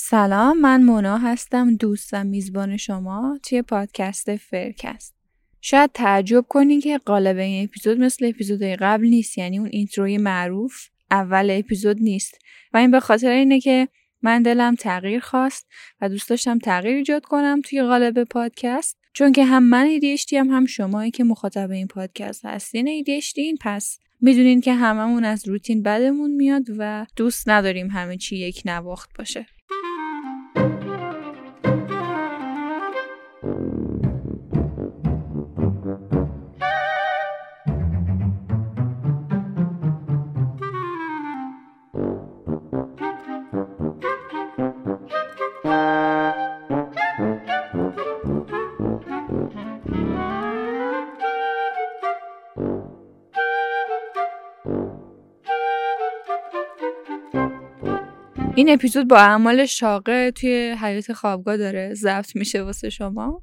سلام من مونا هستم دوستم میزبان شما توی پادکست فرکست. شاید تعجب کنین که قالب این اپیزود مثل اپیزودهای قبل نیست یعنی اون اینتروی معروف اول اپیزود نیست. و این به خاطر اینه که من دلم تغییر خواست و دوست داشتم تغییر ایجاد کنم توی قالب پادکست. چون که هم من ADHD هم هم شمایی که مخاطب این پادکست هستین این پس می‌دونین که هممون از روتین بدمون میاد و دوست نداریم همه چی یک نواخت باشه. این اپیزود با اعمال شاقه توی حیاط خوابگاه داره ضبط میشه واسه شما.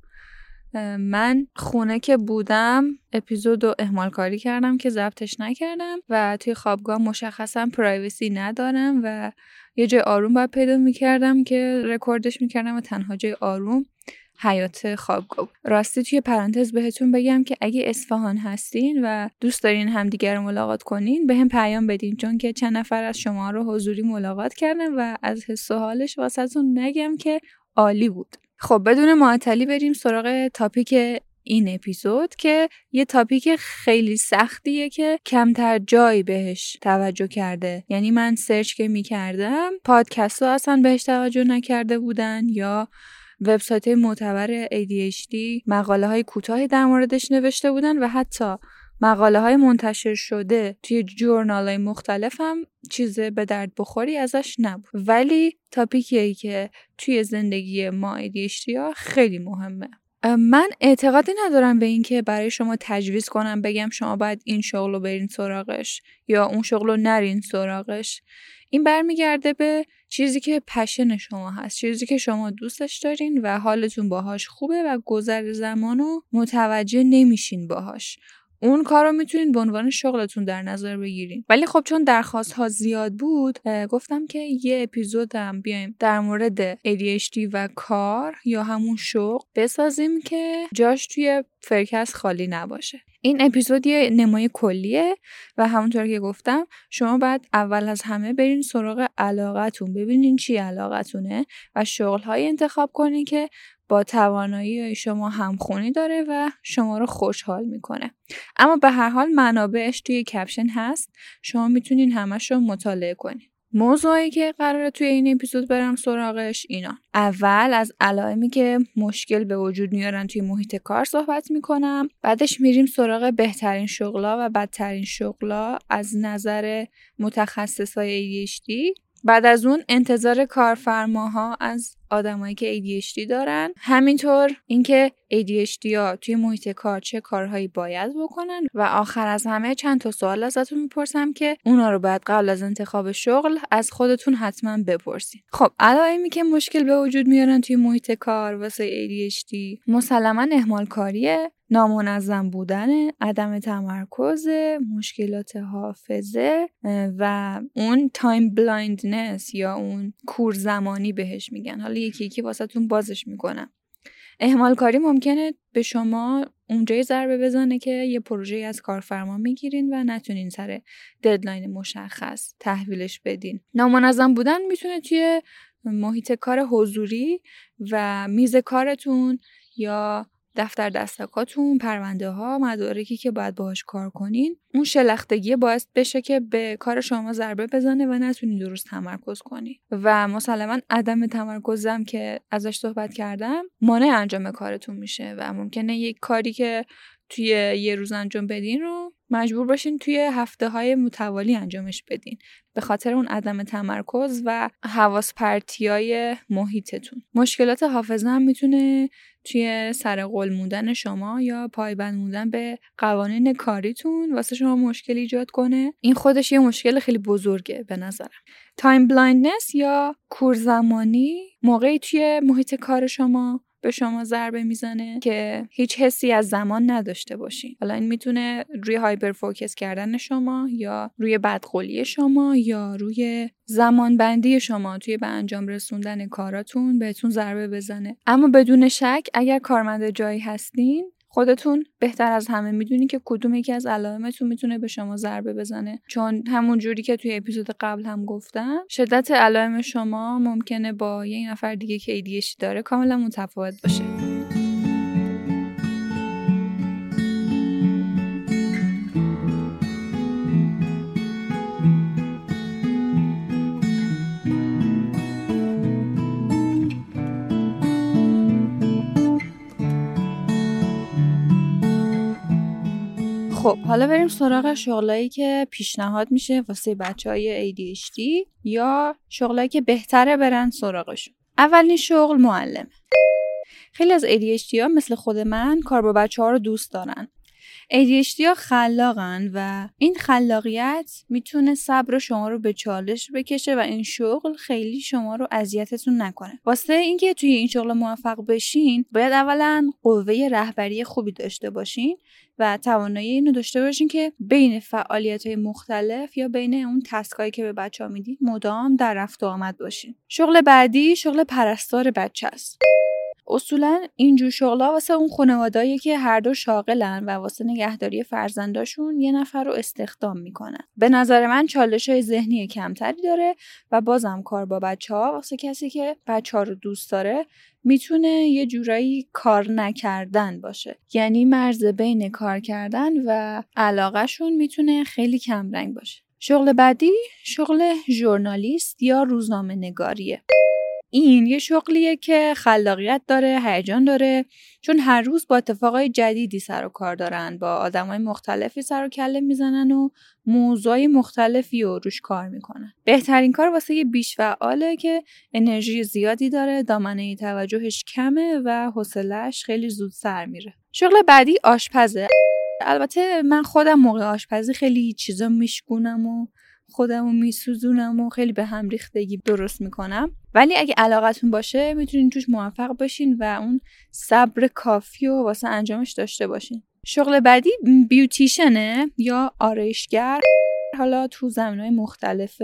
من خونه که بودم اپیزود رو اهمال کاری کردم که ضبطش نکردم و توی خوابگاه مشخصا privacy ندارم و یه جای آروم باید پیدا می‌کردم که رکوردش می‌کردم و تنها جای آروم حیاط خوابگاه راستی توی پرانتز بهتون بگم که اگه اصفهان هستین و دوست دارین همدیگر رو ملاقات کنین به هم پیام بدین چون که چند نفر از شما رو حضوری ملاقات کردم و از حس و حالش واسهتون نگم که عالی بود. خب بدون معطلی بریم سراغ تاپیک این اپیزود که یه تاپیک خیلی سختیه که کمتر جایی بهش توجه کرده. یعنی من سرچ که می‌کردم پادکست ها اصلا بهش توجه نکرده بودن یا وبسایت معتبر ADHD مقاله های کوتاهی در موردش نوشته بودن و حتی مقاله های منتشر شده توی جورنال های مختلف هم چیز به درد بخوری ازش نبود. ولی تاپیکیه که توی زندگی ما ADHD ها خیلی مهمه. من اعتقادی ندارم به اینکه برای شما تجویز کنم بگم شما باید این شغل رو برین سراغش یا اون شغل رو نرین سراغش. این برمیگرده به چیزی که پشن شما هست چیزی که شما دوستش دارین و حالتون باهاش خوبه و گذر زمان رو متوجه نمیشین باهاش. اون کار رو می‌تونین به عنوان شغلتون در نظر بگیرین. ولی خب چون درخواست ها زیاد بود گفتم که یه اپیزودم بیایم در مورد ADHD و کار یا همون شغل بسازیم که جاش توی فرکس خالی نباشه. این اپیزود یه نمای کلیه و همونطور که گفتم شما باید اول از همه برین سراغ علاقتون ببینین چی علاقتونه و شغل انتخاب کنین که با توانایی شما همخونی داره و شما رو خوشحال می‌کنه. اما به هر حال منابعش توی کپشن هست. شما می‌تونین همش رو مطالعه کنین. موضوعی که قراره توی این اپیزود برم سراغش اینا. اول از علائمی که مشکل به وجود میارن توی محیط کار صحبت می‌کنم. بعدش میریم سراغ بهترین شغلا و بدترین شغلا از نظر متخصصای ADHD بعد از اون انتظار کارفرماها از آدمایی که ADHD دارن. همینطور اینکه ADHD ها توی محیط کار چه کارهایی باید بکنن. و آخر از همه چند تا سوال ازتون می‌پرسم که اونا رو باید قبل از انتخاب شغل از خودتون حتما بپرسید خب علائمی که مشکل به وجود میارن توی محیط کار واسه ADHD مسلما اهمال کاریه نامنظم بودن عدم تمرکز مشکلات حافظه و اون time blindness یا اون کور زمانی بهش میگن. حالا یکی یکی واسهتون بازش می‌کنم. اهمال کاری ممکنه به شما اونجای ضربه بزنه که یه پروژه از کارفرما می‌گیرین و نتونین سر ددلاین مشخص تحویلش بدین. نامنظم بودن می‌تونه توی محیط کار حضوری و میز کارتون یا دفتر دستکاتون پرونده ها مدارکی که باید باهاش کار کنین. اون شلختگی باعث بشه که به کار شما ضربه بزنه و نتونی درست تمرکز کنی. و مسلما عدم تمرکزم که ازش صحبت کردم مانع انجام کارتون میشه و ممکنه یک کاری که توی یه روز انجام بدین و مجبور باشین توی هفته های متوالی انجامش بدین. به خاطر اون عدم تمرکز و حواس پرتیای محیطتون. مشکلات حافظه هم می‌تونه توی سر قول موندن شما یا پایبند موندن به قوانین کاریتون واسه شما مشکل ایجاد کنه. این خودش یه مشکل خیلی بزرگه به نظرم. time blindness یا کورزمانی موقعی توی محیط کار شما به شما ضربه می‌زنه که هیچ حسی از زمان نداشته باشین. حالا این می‌تونه روی hyperfocus کردن شما یا روی بدقولی شما یا روی زمان بندی شما توی به انجام رسوندن کاراتون بهتون ضربه بزنه. اما بدون شک اگر کارمند جایی هستین خودتون بهتر از همه می‌دونی که کدوم یکی از علائمتون می‌تونه به شما ضربه بزنه. چون همون جوری که توی اپیزود قبل هم گفتم شدت علائم شما ممکنه با یه نفر دیگه که ADHD داره کاملا متفاوت باشه. حالا بریم سراغ شغلایی که پیشنهاد میشه واسه بچه های ADHD یا شغلایی که بهتره برن سراغشون. اولین شغل معلمه. خیلی از ADHD ها مثل خود من کار با بچه ها رو دوست دارن. ADHD ها خلاقن و این خلاقیت می‌تونه صبر شما رو به چالش بکشه و این شغل خیلی شما رو اذیتتون نکنه. واسه اینکه توی این شغل موفق بشین باید اولا قوه رهبری خوبی داشته باشین و توانایی اینو داشته باشین که بین فعالیت های مختلف یا بین اون تسکایی که به بچه ها می‌دید مدام در رفت و آمد باشین. شغل بعدی شغل پرستار بچه است اصولا اینجور شغلا واسه اون خانوادایی که هر دو شاغلن و واسه نگهداری فرزنداشون یه نفر رو استخدام می‌کنن. به نظر من چالش های ذهنی کمتری داره و بازم کار با بچه ها واسه کسی که بچه ها رو دوست داره می‌تونه یه جورایی کار نکردن باشه. یعنی مرز بین کار کردن و علاقهشون می‌تونه خیلی کمرنگ باشه. شغل بعدی شغل ژورنالیست یا روزنامه نگاریه این یه شغلیه که خلاقیت داره هیجان داره چون هر روز با اتفاقای جدیدی سر و کار دارن با آدمای مختلفی سر و کله می‌زنن و موضوعی مختلفی رو روش کار می‌کنن. بهترین کار واسه یه بیش فعاله که انرژی زیادی داره دامنه توجهش کمه و حوصلهش خیلی زود سر میره. شغل بعدی آشپزه. البته من خودم موقع آشپزی خیلی چیزا میشکونم و خودمو میسوزونم و خیلی به هم ریختگی درست می‌کنم. ولی اگه علاقتون باشه می‌تونین توش موفق باشین و اون صبر کافی و واسه انجامش داشته باشین. شغل بعدی بیوتیشنه یا آرایشگر؟ حالا تو زمین های مختلف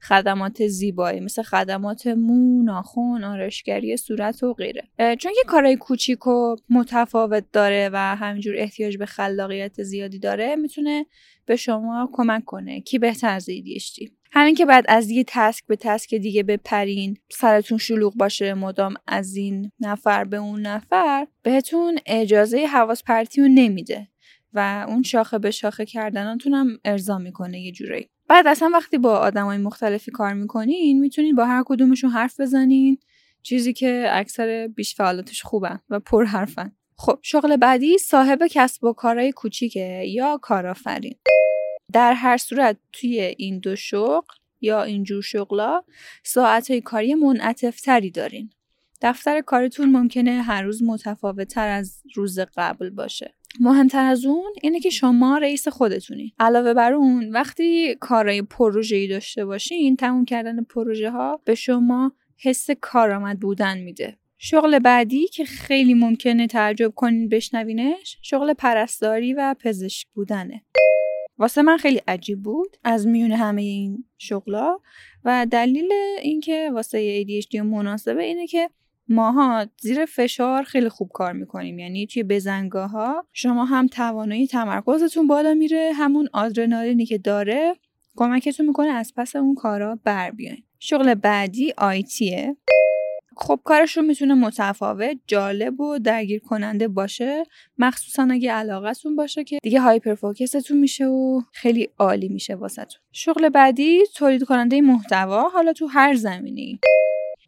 خدمات زیبایی مثل خدمات مو، ناخون، آرایشگری صورت و غیره. چون که کارهای کوچیک و متفاوت داره و همینجور احتیاج به خلاقیت زیادی داره می‌تونه به شما کمک کنه. کی بهتر از ایدیشتی همین که بعد از یه تسک به تسک دیگه بپرین سرتون شلوغ باشه مدام از این نفر به اون نفر بهتون اجازه حواس پرتی نمیده. و اون شاخه به شاخه کردناتون هم ارضا می‌کنه یه جورایی. بعد اصلا وقتی با آدمای مختلفی کار می‌کنین می‌تونین با هر کدومشون حرف بزنین. چیزی که اکثر بیش فعالاتش خوبن و پر حرفن. خب شغل بعدی صاحب کسب و کارهای کوچیکه یا کارآفرین؟ در هر صورت توی این دو شغل یا اینجور شغلا ساعت کاری منعطف تری دارین. دفتر کارتون ممکنه هر روز متفاوت تر از روز قبل باشه. مهمتر از اون اینه که شما رئیس خودتونی. علاوه بر اون وقتی کارهای پروژه‌ای داشته باشین تموم کردن پروژه ها به شما حس کارآمد بودن میده. شغل بعدی که خیلی ممکنه تعجب کنین بشنوینش شغل پرستاری و پزشک بودنه. واسه من خیلی عجیب بود از میون همه این شغلا و دلیل اینکه واسه ADHD مناسبه اینه که ماها زیر فشار خیلی خوب کار می‌کنیم. یعنی توی بزنگاه ها شما هم توانایی تمرکزتون بالا میره همون آدرنالینی که داره کمکتون می‌کنه از پس اون کارا بر بیاین. شغل بعدی آیتیه خب کارشون می‌تونه متفاوت جالب و درگیر کننده باشه. مخصوصا اگه علاقتون باشه که دیگه هایپر فوکستون میشه و خیلی عالی میشه واسهتون. شغل بعدی تولید کننده محتوا. حالا تو هر زمینی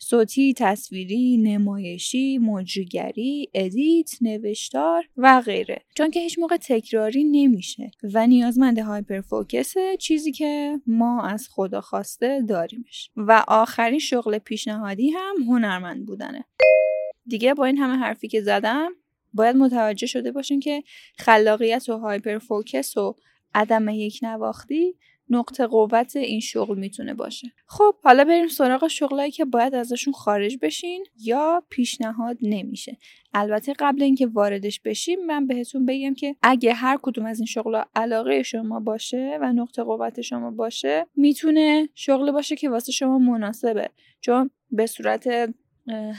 صوتی، تصویری، نمایشی، مجریگری، edit، نوشتار و غیره. چون که هیچ موقع تکراری نمیشه و نیازمند hyperfocus ه چیزی که ما از خدا خواسته داریمش. و آخرین شغل پیشنهادی هم هنرمند بودنه. دیگه با این همه حرفی که زدم باید متوجه شده باشین که خلاقیت و hyperfocus و عدم یک نواختی نقطه قوت این شغل می‌تونه باشه. خب حالا بریم سراغ شغلایی که باید ازشون خارج بشین یا پیشنهاد نمیشه. البته قبل اینکه واردش بشیم من بهتون بگم که اگه هر کدوم از این شغلها علاقه شما باشه و نقطه قوت شما باشه می‌تونه شغل باشه که واسه شما مناسبه. چون به صورت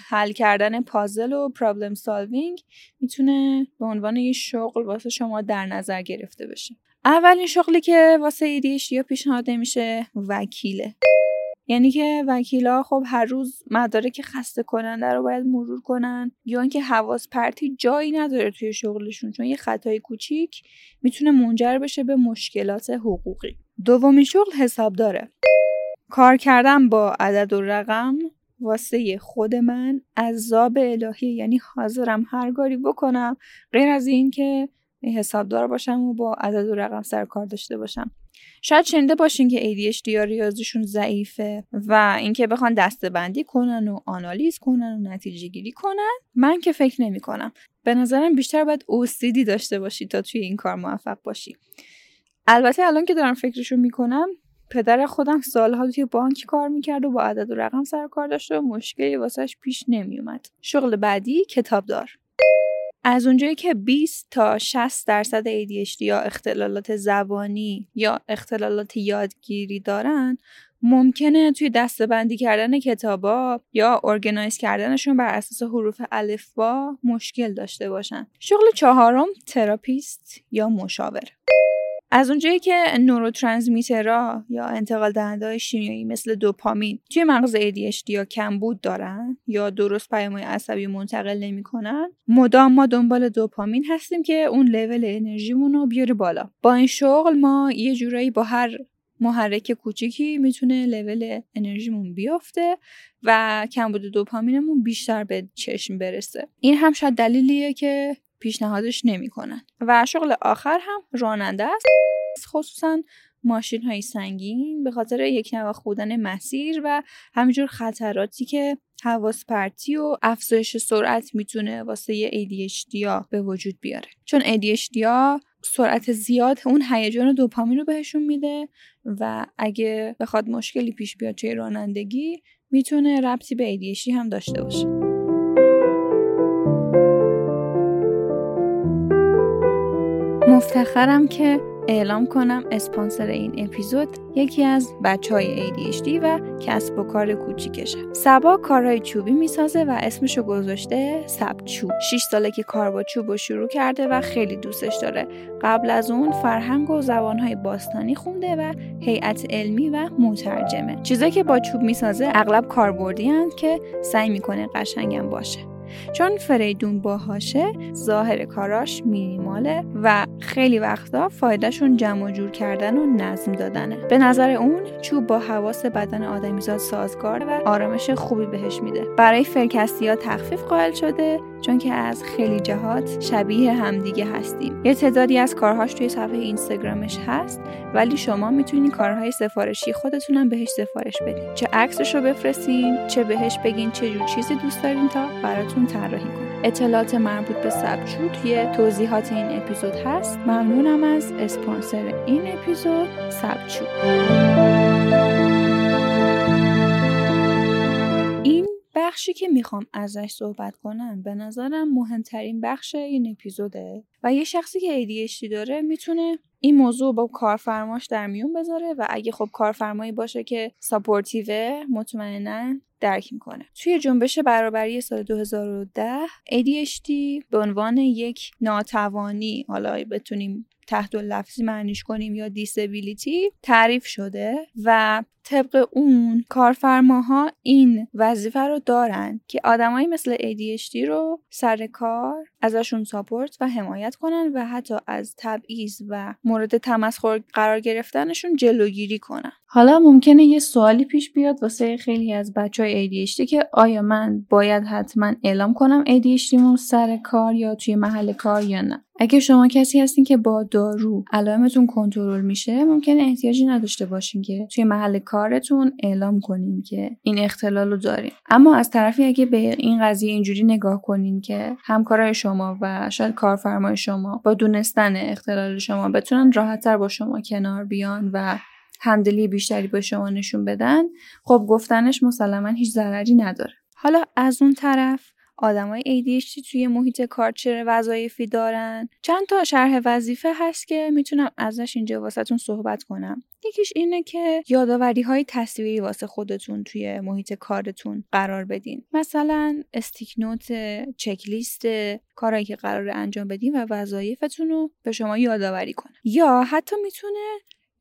حل کردن پازل و پرابلم سالوینگ می‌تونه به عنوان یه شغل واسه شما در نظر گرفته بشه. اولین شغلی که واسه ADHD یا پیشنهاد میشه وکیله. یعنی که وکیلا خب هر روز مدارک خسته کننده رو باید مرور کنن یا اینکه حواس پرتی جایی نداره توی شغلشون چون یه خطای کوچیک می‌تونه منجر بشه به مشکلات حقوقی. دومین شغل حساب داره کار کردن با عدد و رقم واسه خود من عذاب الهی یعنی حاضرم هر کاری بکنم غیر از این که حسابدار باشم و با عدد و رقم سر کار داشته باشم. شاید شنیده باشین که ADHD یا ریاضیشون ضعیفه و اینکه بخوان دسته بندی کنن و آنالیز کنن و نتیجه گیری کنن من که فکر نمی کنم به نظرم بیشتر باید OCD داشته باشی تا توی این کار موفق باشی. البته الان که دارم فکرشو می‌کنم پدر خودم سالها توی بانک کار می‌کرد و با عدد و رقم سر کار داشته و مشکلی واسهش پیش نمیومد شغل بعدی کتابدار. از اونجایی که 20 تا 60 درصد ADHD یا اختلالات زبانی یا اختلالات یادگیری دارن ممکنه توی دستبندی کردن کتابا یا organize کردنشون بر اساس حروف الفبا مشکل داشته باشن. شغل چهارم تراپیست یا مشاور. از اونجایی که neurotransmitter ها یا انتقال دهنده های شیمیایی مثل دوپامین توی مغز ADHD یا کمبود دارن یا درست پیامهای عصبی منتقل نمی‌کنن مدام ما دنبال دوپامین هستیم که اون لول انرژیمون رو بیاره بالا. با این شغل ما یه جورایی با هر محرک کوچیکی می‌تونه لول انرژیمون بیافته و کمبود دوپامینمون بیشتر به چشم برسه. این هم شاید دلیلیه که پیشنهادش نمی‌کنن. و شغل آخر هم راننده است. خصوصا ماشین های سنگین به خاطر یک نواخ بودن مسیر و همینجور خطراتی که حواس پرتی و افزایش سرعت می‌تونه واسه ADHD ها به وجود بیاره. چون ADHD ها سرعت زیاد اون هیجان دوپامین رو بهشون میده و اگه بخواد مشکلی پیش بیاد توی رانندگی می‌تونه ربطی به ADHD هم داشته باشه. مفتخرم که اعلام کنم اسپانسر این اپیزود یکی از بچه های ADHD و کسب و کار کوچیکشه. سبا کارهای چوبی می‌سازه و اسمشو گذاشته سب چوب 6 ساله که کار با چوب رو شروع کرده و خیلی دوستش داره. قبل از اون فرهنگ و زبانهای باستانی خونده و هیئت علمی و مترجمه. چیزایی که با چوب می‌سازه اغلب کاربردی که سعی می‌کنه قشنگم باشه. چون فریدون باهاشه ظاهر کاراش مینیماله و خیلی وقتا فایدهشون جمع جور کردن و نظم دادنه. به نظر اون چوب با حواس بدن آدمیزاد سازگار و آرامش خوبی بهش میده. برای فرکستی ها تخفیف قائل شده چون که از خیلی جهات شبیه همدیگه هستیم. یه تعدادی از کارهاش توی صفحه اینستاگرامش هست ولی شما می‌تونین کارهای سفارشی خودتونم بهش سفارش بدین. چه عکسش رو بفرستین چه بهش بگین چه جور چیزی دوست دارین تا براتون طراحی کنه. اطلاعات مربوط به سبچو توی توضیحات این اپیزود هست. ممنونم از اسپانسر این اپیزود سبچو بخشی که می‌خوام ازش صحبت کنم به نظرم مهمترین بخش این اپیزوده و یه شخصی که ADHD داره می‌تونه این موضوع با کارفرماش در میون بذاره و اگه خب کارفرمایی باشه که ساپورتیوه مطمئنا درک می‌کنه. توی جنبش برابری سال 2010 ADHD به عنوان یک ناتوانی حالا بتونیم تحت لفظی معنیش کنیم یا دیسبیلیتی تعریف شده و طبق اون کارفرماها این وظیفه رو دارن که آدمایی مثل ADHD رو سر کار ازشون ساپورت و حمایت کنن و حتی از تبعیض و مورد تمسخر قرار گرفتنشون جلوگیری کنن. حالا ممکنه یه سوالی پیش بیاد واسه خیلی از بچه های ADHD که آیا من باید حتما اعلام کنم ADHD مون سر کار یا توی محل کار یا نه؟ اگه شما کسی هستین که با دارو علائمتون کنترل میشه ممکنه احتیاجی نداشته باشین که توی محل کارتون اعلام کنین که این اختلال رو دارین. اما از طرفی اگه به این قضیه اینجوری نگاه کنین که همکارای شما و شاید کارفرمای شما با دونستن اختلال شما بتونن راحتتر با شما کنار بیان و همدلی بیشتری به شما نشون بدن خب گفتنش مسلما هیچ ضرری نداره. حالا از اون طرف آدمای ADHD توی محیط کار چه وظایفی دارن؟ چند تا شرح وظیفه هست که می‌تونم ازش اینجا واسهتون صحبت کنم. یکیش اینه که یادآوری های تصویری واسه خودتون توی محیط کارتون قرار بدین. مثلا استیک نوت چک لیست کارهایی که قرار انجام بدین و وظایفتون رو به شما یادآوری کنه یا حتی می‌تونه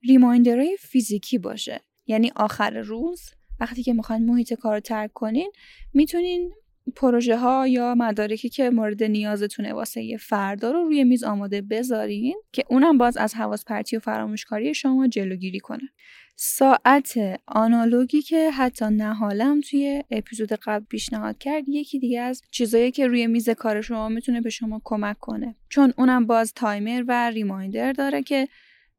reminder های فیزیکی باشه. یعنی آخر روز وقتی که می‌خواین محیط کار رو ترک کنین می‌تونین پروژه ها یا مدارکی که مورد نیازتونه واسه ی فردا رو روی میز آماده بذارین که اونم باز از حواس پرتی و فراموشکاری شما جلوگیری کنه. ساعت آنالوگی که حتی نهالم توی اپیزود قبل پیشنهاد کرد یکی دیگه از چیزایی که روی میز کار شما می‌تونه به شما کمک کنه. چون اونم باز تایمر و reminder داره که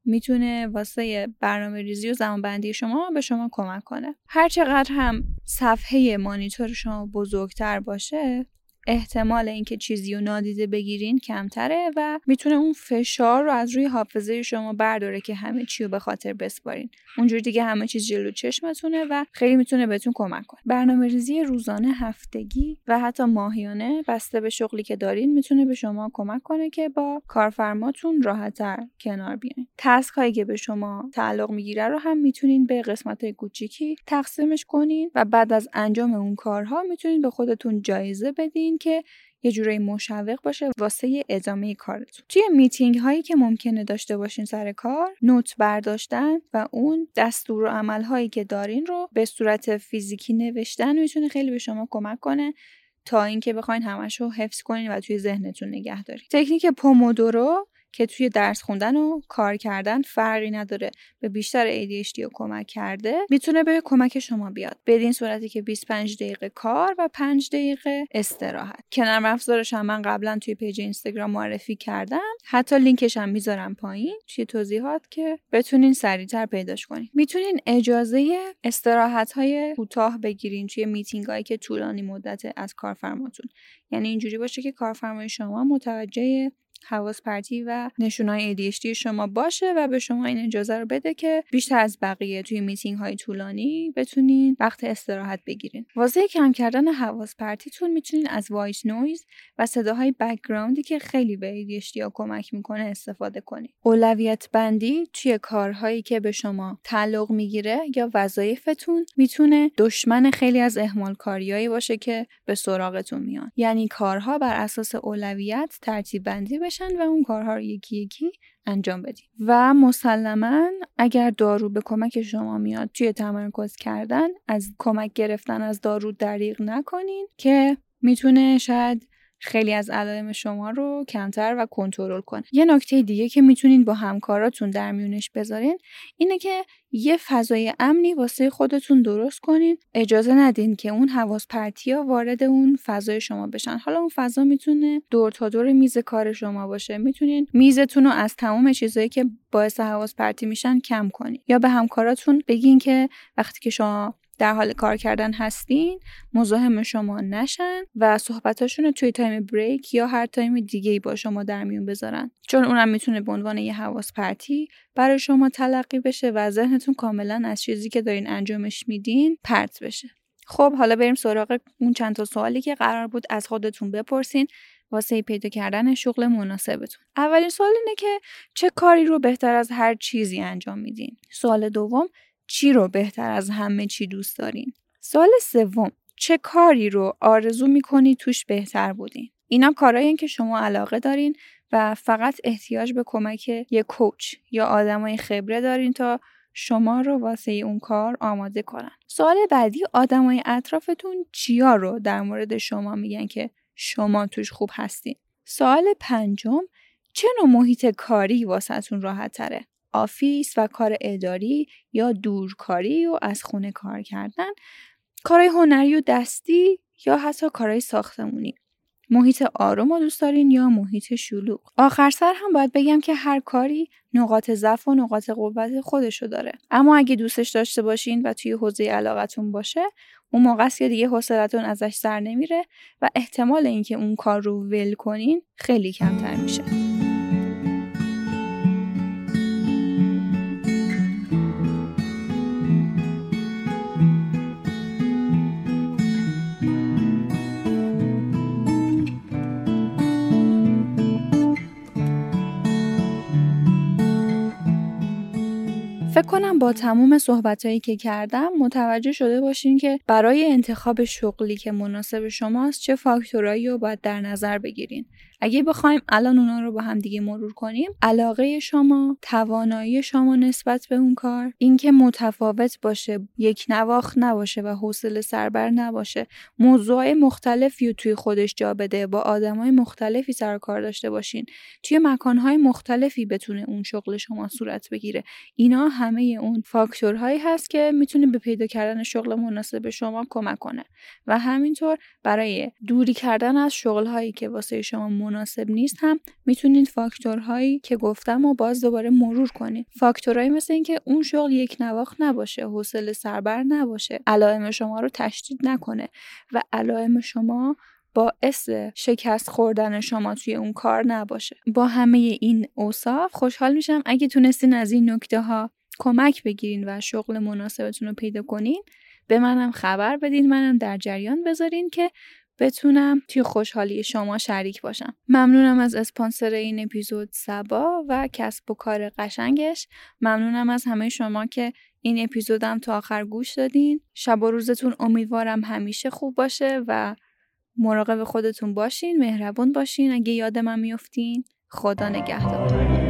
می‌تونه واسه برنامه ریزی و زمانبندی شما به شما کمک کنه. هر چقدر هم صفحه مانیتور شما بزرگتر باشه احتمال اینکه چیزی رو نادیده بگیرین کمتره و می‌تونه اون فشار رو از روی حافظه شما برداره که همه چی رو به خاطر بسپارین. اونجوری دیگه همه چیز جلو چشمتونه و خیلی می‌تونه بهتون کمک کنه. برنامه ریزی روزانه هفتگی و حتی ماهیانه بسته به شغلی که دارین می‌تونه به شما کمک کنه که با کارفرماتون راحتتر کنار بیاین. تسک هایی که به شما تعلق می‌گیره رو هم می‌تونین به قسمت کوچیکی تقسیمش کنین و بعد از انجام اون کارها می‌تونین به خودتون جایزه بدین که یه جورایی مشوق باشه واسه ادامه کارتون. توی میتینگ هایی که ممکنه داشته باشین سر کار note برداشتن و اون دستور و عمل هایی که دارین رو به صورت فیزیکی نوشتن می‌تونه خیلی به شما کمک کنه تا اینکه بخواین همش رو حفظ کنین و توی ذهنتون نگه دارین. تکنیک Pomodoro که توی درس خوندن و کار کردن فرقی نداره. به بیشتر ADHD رو کمک کرده می‌تونه به کمک شما بیاد. بدین صورتی که 25 دقیقه کار و 5 دقیقه استراحت. نرم افزارش هم من قبلا توی page اینستاگرام معرفی کردم. حتی لینکش هم می‌ذارم پایین. توی توضیحات که بتونین سریعتر پیداش کنین. می‌تونین اجازه استراحت های کوتاه بگیرین توی میتینگ هایی که طولانی مدت از کارفرماتون. یعنی اینجوری باشه که کارفرمای شما متوجه حواس پرتی و نشونهای ADHD شما باشه و به شما این اجازه رو بده که بیشتر از بقیه توی میتینگ های طولانی بتونین وقت استراحت بگیرین. واسه کم کردن حواس پرتیتون می‌تونین از white noise و صداهای بکگراندی که خیلی به ADHD کمک می‌کنه استفاده کنین. اولویت بندی توی کارهایی که به شما تعلق می‌گیره یا وظایفتون می‌تونه دشمن خیلی از اهمال کاریایی باشه که به سراغتون میان. یعنی کارها بر اساس اولویت ترتیب بندی و اون کارها رو یکی یکی انجام بدیم. و مسلما اگر دارو به کمک شما میاد توی تمرکز کردن از کمک گرفتن از دارو دریغ نکنین که می‌تونه شاید خیلی از علائم شما رو کمتر و کنترل کنه. یه نکته دیگه که می‌تونین با همکاراتون در میونش بذارین اینه که یه فضای امنی واسه خودتون درست کنین. اجازه ندین که اون حواس ها وارد اون فضای شما بشن. حالا اون فضا می‌تونه دور تا دور میز کار شما باشه. می‌تونین میزتون رو از تمام چیزایی که باعث حواس پرتی میشن کم کنین. یا به همکاراتون بگین که وقتی که شما در حال کار کردن هستین مزاحم شما نشن و صحبتاشون رو توی time break یا هر time دیگه ای با شما در میون بذارن. چون اونم می‌تونه به عنوان یه حواس پرتی برای شما تلقی بشه و ذهنتون کاملا از چیزی که دارین انجامش میدین پرت بشه. خب حالا بریم سراغ اون چند تا سوالی که قرار بود از خودتون بپرسین واسه پیدا کردن شغل مناسبتون. اولین سوال اینه که چه کاری رو بهتر از هر چیزی انجام میدین؟ سوال دوم چی رو بهتر از همه چی دوست دارین؟ سال سوم چه کاری رو آرزو می‌کنید توش بهتر بودین؟ اینا کارهایی که شما علاقه دارین و فقط احتیاج به کمک یه کوچ یا آدمای خبره دارین تا شما رو واسه اون کار آماده کنن. سوال بعدی آدمای اطرافتون چیا رو در مورد شما میگن که شما توش خوب هستین. سوال پنجم چه نوع محیط کاری واسهتون راحت تره؟ آفیس و کار اداری یا دورکاری و از خونه کار کردن کارهای هنری و دستی یا حتی کارهای ساختمونی. محیط آروم رو دوست دارین یا محیط شلوغ؟ آخر سر هم باید بگم که هر کاری نقاط ضعف و نقاط قوت خودشو داره. اما اگه دوستش داشته باشین و توی حوزه علاقتون باشه اون موقع که دیگه حوصلتون ازش سر نمیره و احتمال اینکه اون کار رو ول کنین خیلی کمتر میشه. کنم با تموم صحبتهایی که کردم متوجه شده باشین که برای انتخاب شغلی که مناسب شماست چه فاکتورایی رو باید در نظر بگیرین. اگه بخوایم الان اونا رو با هم دیگه مرور کنیم علاقه شما توانایی شما نسبت به اون کار اینکه متفاوت باشه یک نواخت نباشه و حوصله سربر نباشه. موضوع مختلفی توی خودش جا بده با آدمای مختلفی سر کار داشته باشین. توی مکانهای مختلفی بتونه اون شغل شما صورت بگیره. اینا همه اون فاکتورهایی هست که می‌تونه به پیدا کردن شغل مناسب شما کمک کنه. و همینطور برای دوری کردن از شغلهایی که واسه شما مناسب نیست هم می‌تونید فاکتورهایی که گفتم و باز دوباره مرور کنید. فاکتورهایی مثل اینکه اون شغل یک نواخت نباشه حوصله سربر نباشه علائم شما رو تشدید نکنه و علائم شما باعث شکست خوردن شما توی اون کار نباشه. با همه این اوصاف خوشحال میشم اگه تونستین از این نکته ها کمک بگیرین و شغل مناسبتون رو پیدا کنین به منم خبر بدین منم در جریان بذارین که بتونم توی خوشحالی شما شریک باشم. ممنونم از اسپانسر این اپیزود سبا و کسب و کار قشنگش. ممنونم از همه شما که این اپیزودم تا آخر گوش دادین. شب و روزتون امیدوارم همیشه خوب باشه و مراقب خودتون باشین مهربون باشین. اگه یاد من میفتین خدا نگهدار.